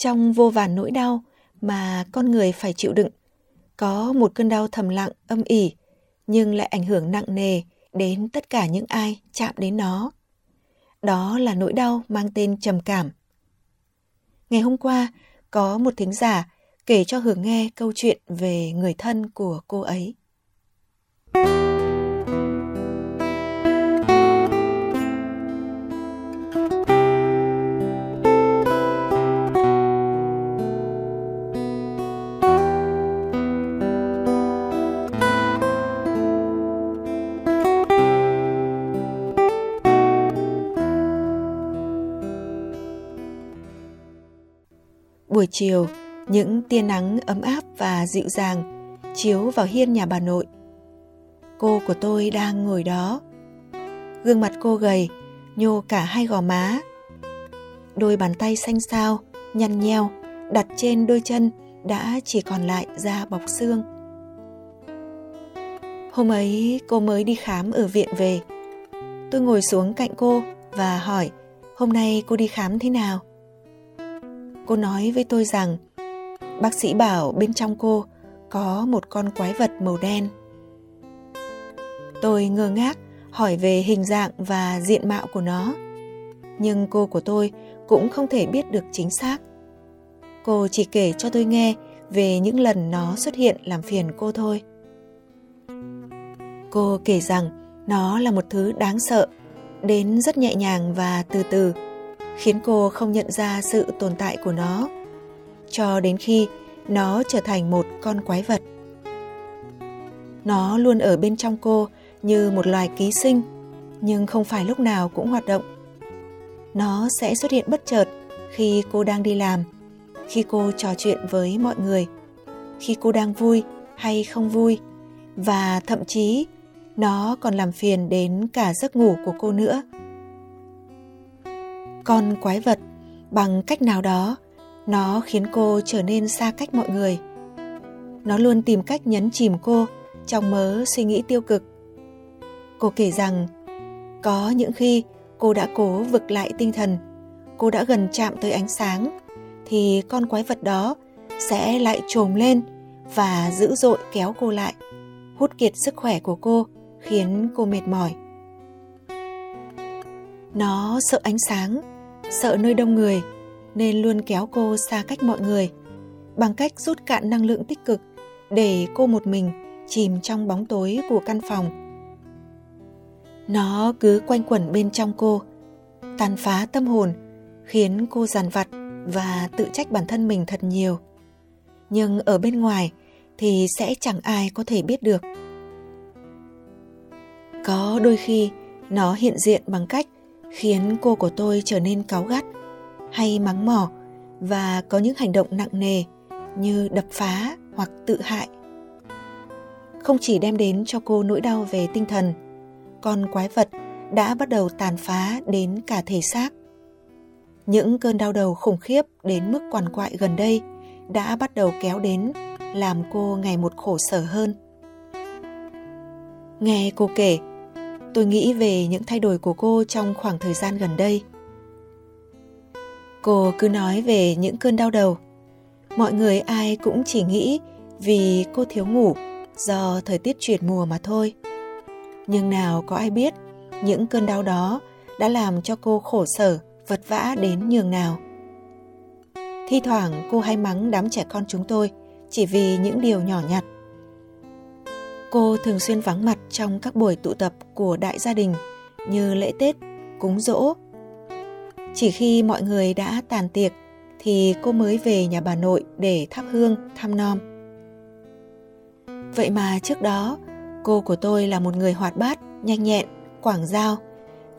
Trong vô vàn nỗi đau mà con người phải chịu đựng, có một cơn đau thầm lặng, âm ỉ, nhưng lại ảnh hưởng nặng nề đến tất cả những ai chạm đến nó. Đó là nỗi đau mang tên trầm cảm. Ngày hôm qua, có một thính giả kể cho hưởng nghe câu chuyện về người thân của cô ấy. Buổi chiều, những tia nắng ấm áp và dịu dàng chiếu vào hiên nhà bà nội. Cô của tôi đang ngồi đó. Gương mặt cô gầy, nhô cả hai gò má. Đôi bàn tay xanh xao, nhăn nheo, đặt trên đôi chân đã chỉ còn lại da bọc xương. Hôm ấy cô mới đi khám ở viện về. Tôi ngồi xuống cạnh cô và hỏi hôm nay cô đi khám thế nào? Cô nói với tôi rằng bác sĩ bảo bên trong cô có một con quái vật màu đen. Tôi ngơ ngác hỏi về hình dạng và diện mạo của nó. Nhưng cô của tôi cũng không thể biết được chính xác. Cô chỉ kể cho tôi nghe về những lần nó xuất hiện làm phiền cô thôi. Cô kể rằng nó là một thứ đáng sợ, đến rất nhẹ nhàng và từ từ khiến cô không nhận ra sự tồn tại của nó. Cho đến khi nó trở thành một con quái vật. Nó luôn ở bên trong cô như một loài ký sinh, nhưng không phải lúc nào cũng hoạt động. Nó sẽ xuất hiện bất chợt khi cô đang đi làm, khi cô trò chuyện với mọi người, khi cô đang vui hay không vui, và thậm chí nó còn làm phiền đến cả giấc ngủ của cô nữa con quái vật bằng cách nào đó, nó khiến cô trở nên xa cách mọi người. Nó luôn tìm cách nhấn chìm cô trong mớ suy nghĩ tiêu cực. Cô kể rằng, có những khi cô đã cố vực lại tinh thần, cô đã gần chạm tới ánh sáng, thì con quái vật đó sẽ lại trồm lên và dữ dội kéo cô lại, hút kiệt sức khỏe của cô, khiến cô mệt mỏi. Nó sợ ánh sáng sợ nơi đông người, nên luôn kéo cô xa cách mọi người, bằng cách rút cạn năng lượng tích cực để cô một mình chìm trong bóng tối của căn phòng. Nó cứ quanh quẩn bên trong cô, tàn phá tâm hồn, khiến cô dằn vặt và tự trách bản thân mình thật nhiều. Nhưng ở bên ngoài thì sẽ chẳng ai có thể biết được. Có đôi khi nó hiện diện bằng cách khiến cô của tôi trở nên cáu gắt, hay mắng mỏ và có những hành động nặng nề như đập phá hoặc tự hại. Không chỉ đem đến cho cô nỗi đau về tinh thần, con quái vật đã bắt đầu tàn phá đến cả thể xác. Những cơn đau đầu khủng khiếp đến mức quằn quại gần đây đã bắt đầu kéo đến, làm cô ngày một khổ sở hơn. Nghe cô kể tôi nghĩ về những thay đổi của cô trong khoảng thời gian gần đây. Cô cứ nói về những cơn đau đầu. Mọi người ai cũng chỉ nghĩ vì cô thiếu ngủ do thời tiết chuyển mùa mà thôi. Nhưng nào có ai biết, những cơn đau đó đã làm cho cô khổ sở, vật vã đến nhường nào. Thi thoảng cô hay mắng đám trẻ con chúng tôi chỉ vì những điều nhỏ nhặt. Cô thường xuyên vắng mặt trong các buổi tụ tập của đại gia đình như lễ Tết, cúng dỗ. Chỉ khi mọi người đã tàn tiệc thì cô mới về nhà bà nội để thắp hương, thăm nom. Vậy mà trước đó, cô của tôi là một người hoạt bát, nhanh nhẹn, quảng giao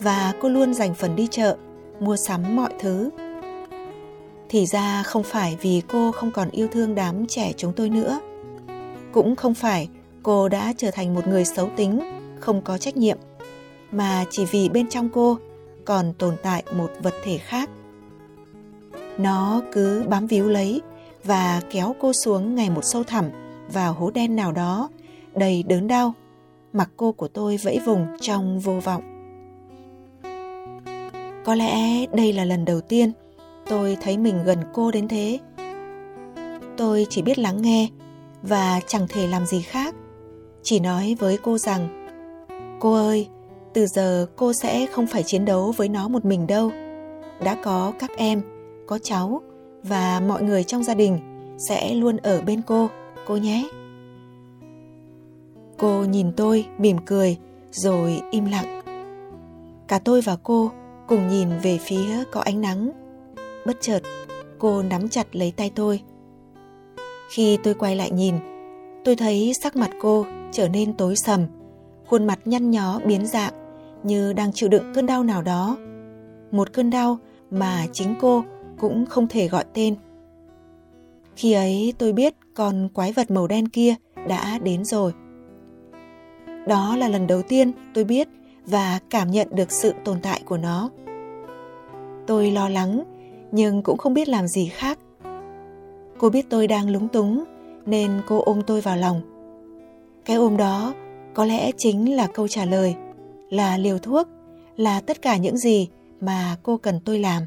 và cô luôn dành phần đi chợ, mua sắm mọi thứ. Thì ra không phải vì cô không còn yêu thương đám trẻ chúng tôi nữa. Cũng không phải cô đã trở thành một người xấu tính, không có trách nhiệm, mà chỉ vì bên trong cô còn tồn tại một vật thể khác. Nó cứ bám víu lấy và kéo cô xuống ngày một sâu thẳm vào hố đen nào đó, đầy đớn đau. Mặc cô của tôi vẫy vùng trong vô vọng. Có lẽ đây là lần đầu tiên tôi thấy mình gần cô đến thế. Tôi chỉ biết lắng nghe và chẳng thể làm gì khác. Chỉ nói với cô rằng, cô ơi, từ giờ cô sẽ không phải chiến đấu với nó một mình đâu. Đã có các em, có cháu và mọi người trong gia đình sẽ luôn ở bên cô, cô nhé. Cô nhìn tôi mỉm cười rồi im lặng. Cả tôi và cô cùng nhìn về phía có ánh nắng. Bất chợt, cô nắm chặt lấy tay tôi. Khi tôi quay lại nhìn, tôi thấy sắc mặt cô trở nên tối sầm, khuôn mặt nhăn nhó biến dạng như đang chịu đựng cơn đau nào đó. Một cơn đau mà chính cô cũng không thể gọi tên. Khi ấy tôi biết con quái vật màu đen kia đã đến rồi. Đó là lần đầu tiên tôi biết và cảm nhận được sự tồn tại của nó. Tôi lo lắng nhưng cũng không biết làm gì khác. Cô biết tôi đang lúng túng nên cô ôm tôi vào lòng. Cái ôm đó có lẽ chính là câu trả lời, là liều thuốc, là tất cả những gì mà cô cần tôi làm.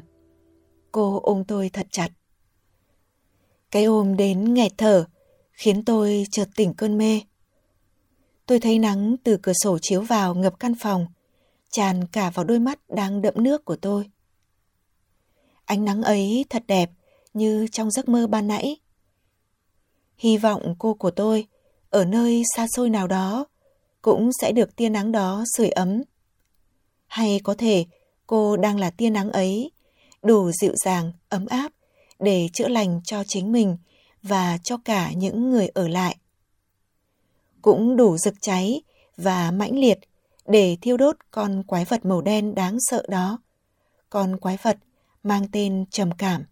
Cô ôm tôi thật chặt. Cái ôm đến nghẹt thở, khiến tôi chợt tỉnh cơn mê. Tôi thấy nắng từ cửa sổ chiếu vào ngập căn phòng, tràn cả vào đôi mắt đang đẫm nước của tôi. Ánh nắng ấy thật đẹp như trong giấc mơ ban nãy. Hy vọng cô của tôi ở nơi xa xôi nào đó cũng sẽ được tia nắng đó sưởi ấm. Hay có thể cô đang là tia nắng ấy, đủ dịu dàng, ấm áp để chữa lành cho chính mình và cho cả những người ở lại. Cũng đủ rực cháy và mãnh liệt để thiêu đốt con quái vật màu đen đáng sợ đó. Con quái vật mang tên trầm cảm.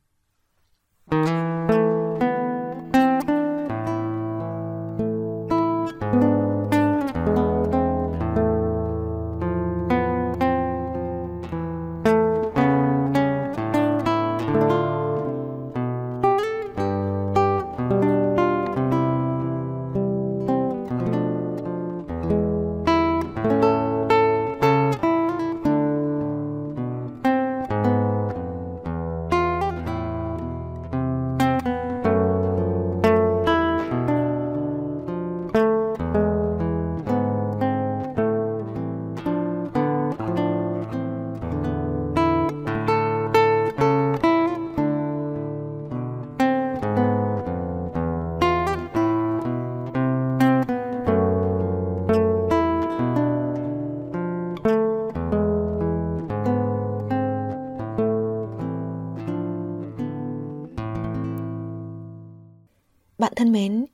Bạn thân mến,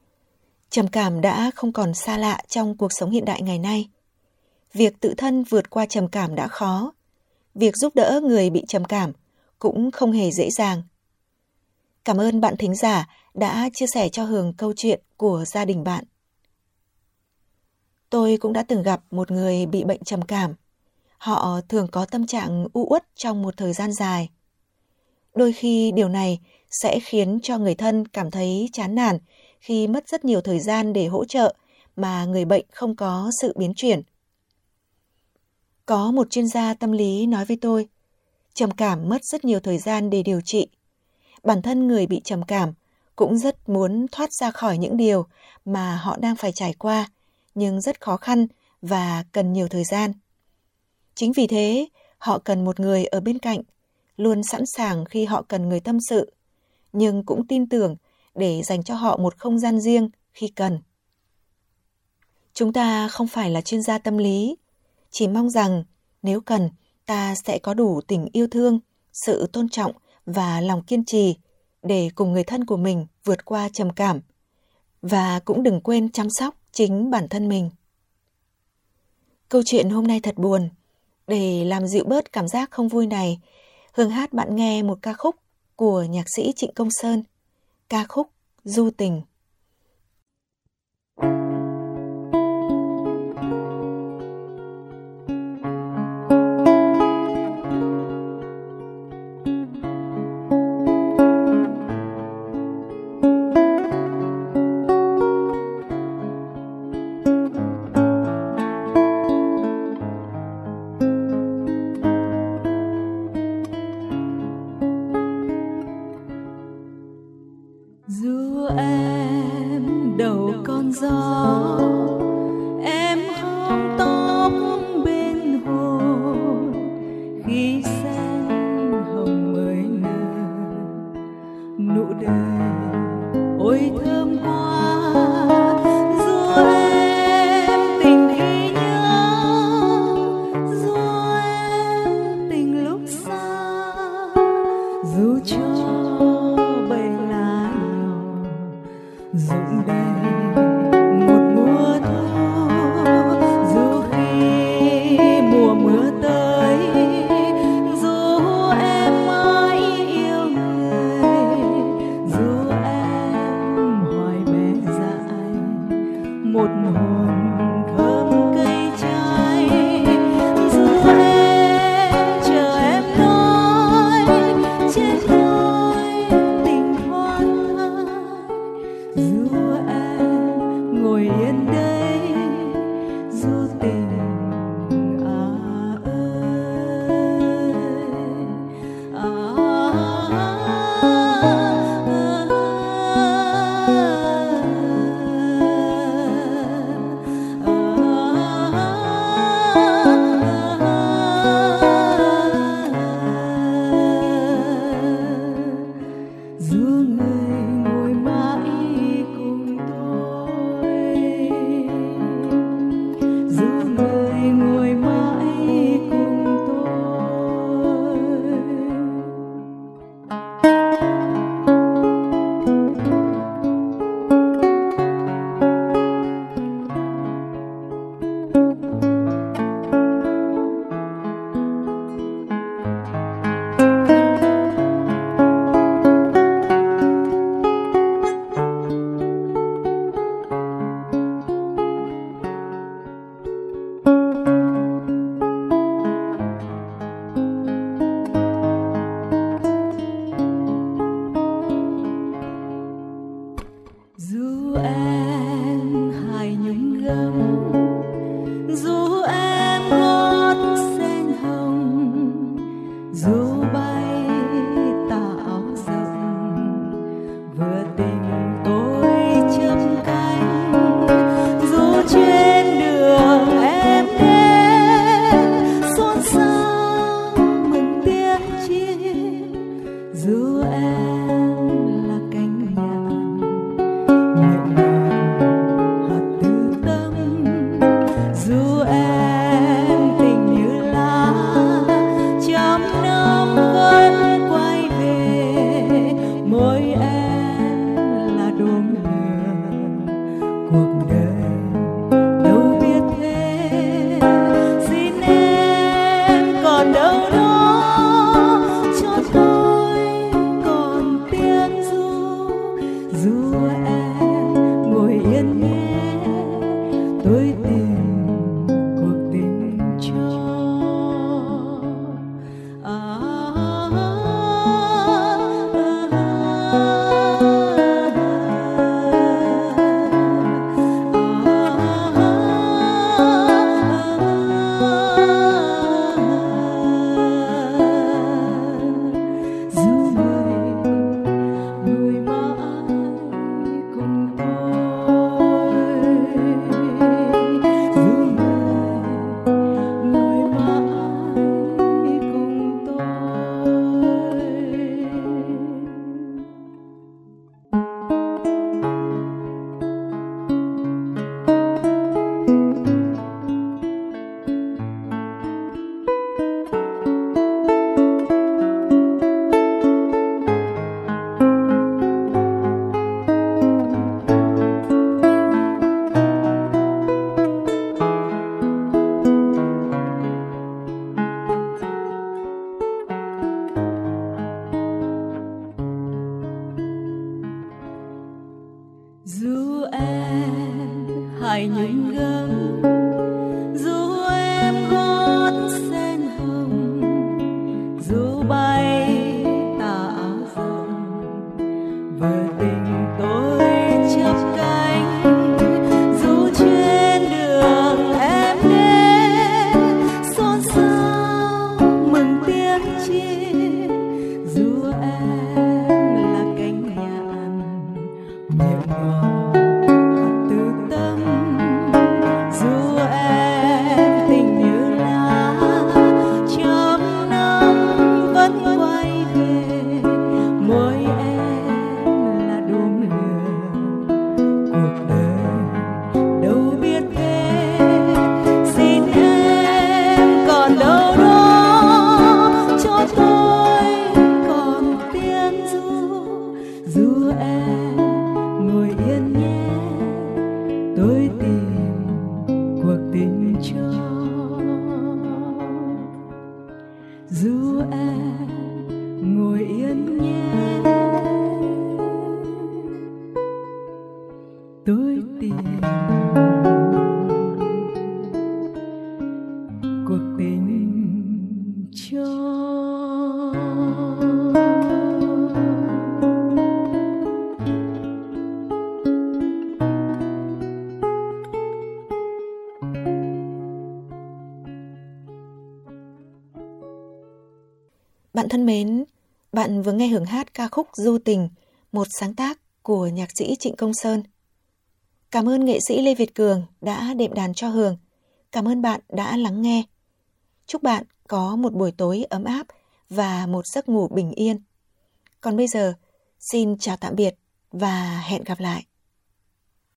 trầm cảm đã không còn xa lạ trong cuộc sống hiện đại ngày nay. Việc tự thân vượt qua trầm cảm đã khó. Việc giúp đỡ người bị trầm cảm cũng không hề dễ dàng. Cảm ơn bạn thính giả đã chia sẻ cho Hường câu chuyện của gia đình bạn. Tôi cũng đã từng gặp một người bị bệnh trầm cảm. Họ thường có tâm trạng u uất trong một thời gian dài. Đôi khi điều này sẽ khiến cho người thân cảm thấy chán nản khi mất rất nhiều thời gian để hỗ trợ mà người bệnh không có sự biến chuyển. Có một chuyên gia tâm lý nói với tôi, trầm cảm mất rất nhiều thời gian để điều trị. Bản thân người bị trầm cảm cũng rất muốn thoát ra khỏi những điều mà họ đang phải trải qua, nhưng rất khó khăn và cần nhiều thời gian. Chính vì thế, họ cần một người ở bên cạnh, luôn sẵn sàng khi họ cần người tâm sự, nhưng cũng tin tưởng để dành cho họ một không gian riêng khi cần. Chúng ta không phải là chuyên gia tâm lý, chỉ mong rằng nếu cần, ta sẽ có đủ tình yêu thương, sự tôn trọng và lòng kiên trì để cùng người thân của mình vượt qua trầm cảm và cũng đừng quên chăm sóc chính bản thân mình. Câu chuyện hôm nay thật buồn. Để làm dịu bớt cảm giác không vui này, Hương hát bạn nghe một ca khúc của nhạc sĩ Trịnh Công Sơn, ca khúc Du Tình. tôi tìm những Bạn thân mến, bạn vừa nghe hưởng hát ca khúc Du Tình, một sáng tác của nhạc sĩ Trịnh Công Sơn. Cảm ơn nghệ sĩ Lê Việt Cường đã đệm đàn cho Hường. Cảm ơn bạn đã lắng nghe. Chúc bạn có một buổi tối ấm áp và một giấc ngủ bình yên. Còn bây giờ, xin chào tạm biệt và hẹn gặp lại.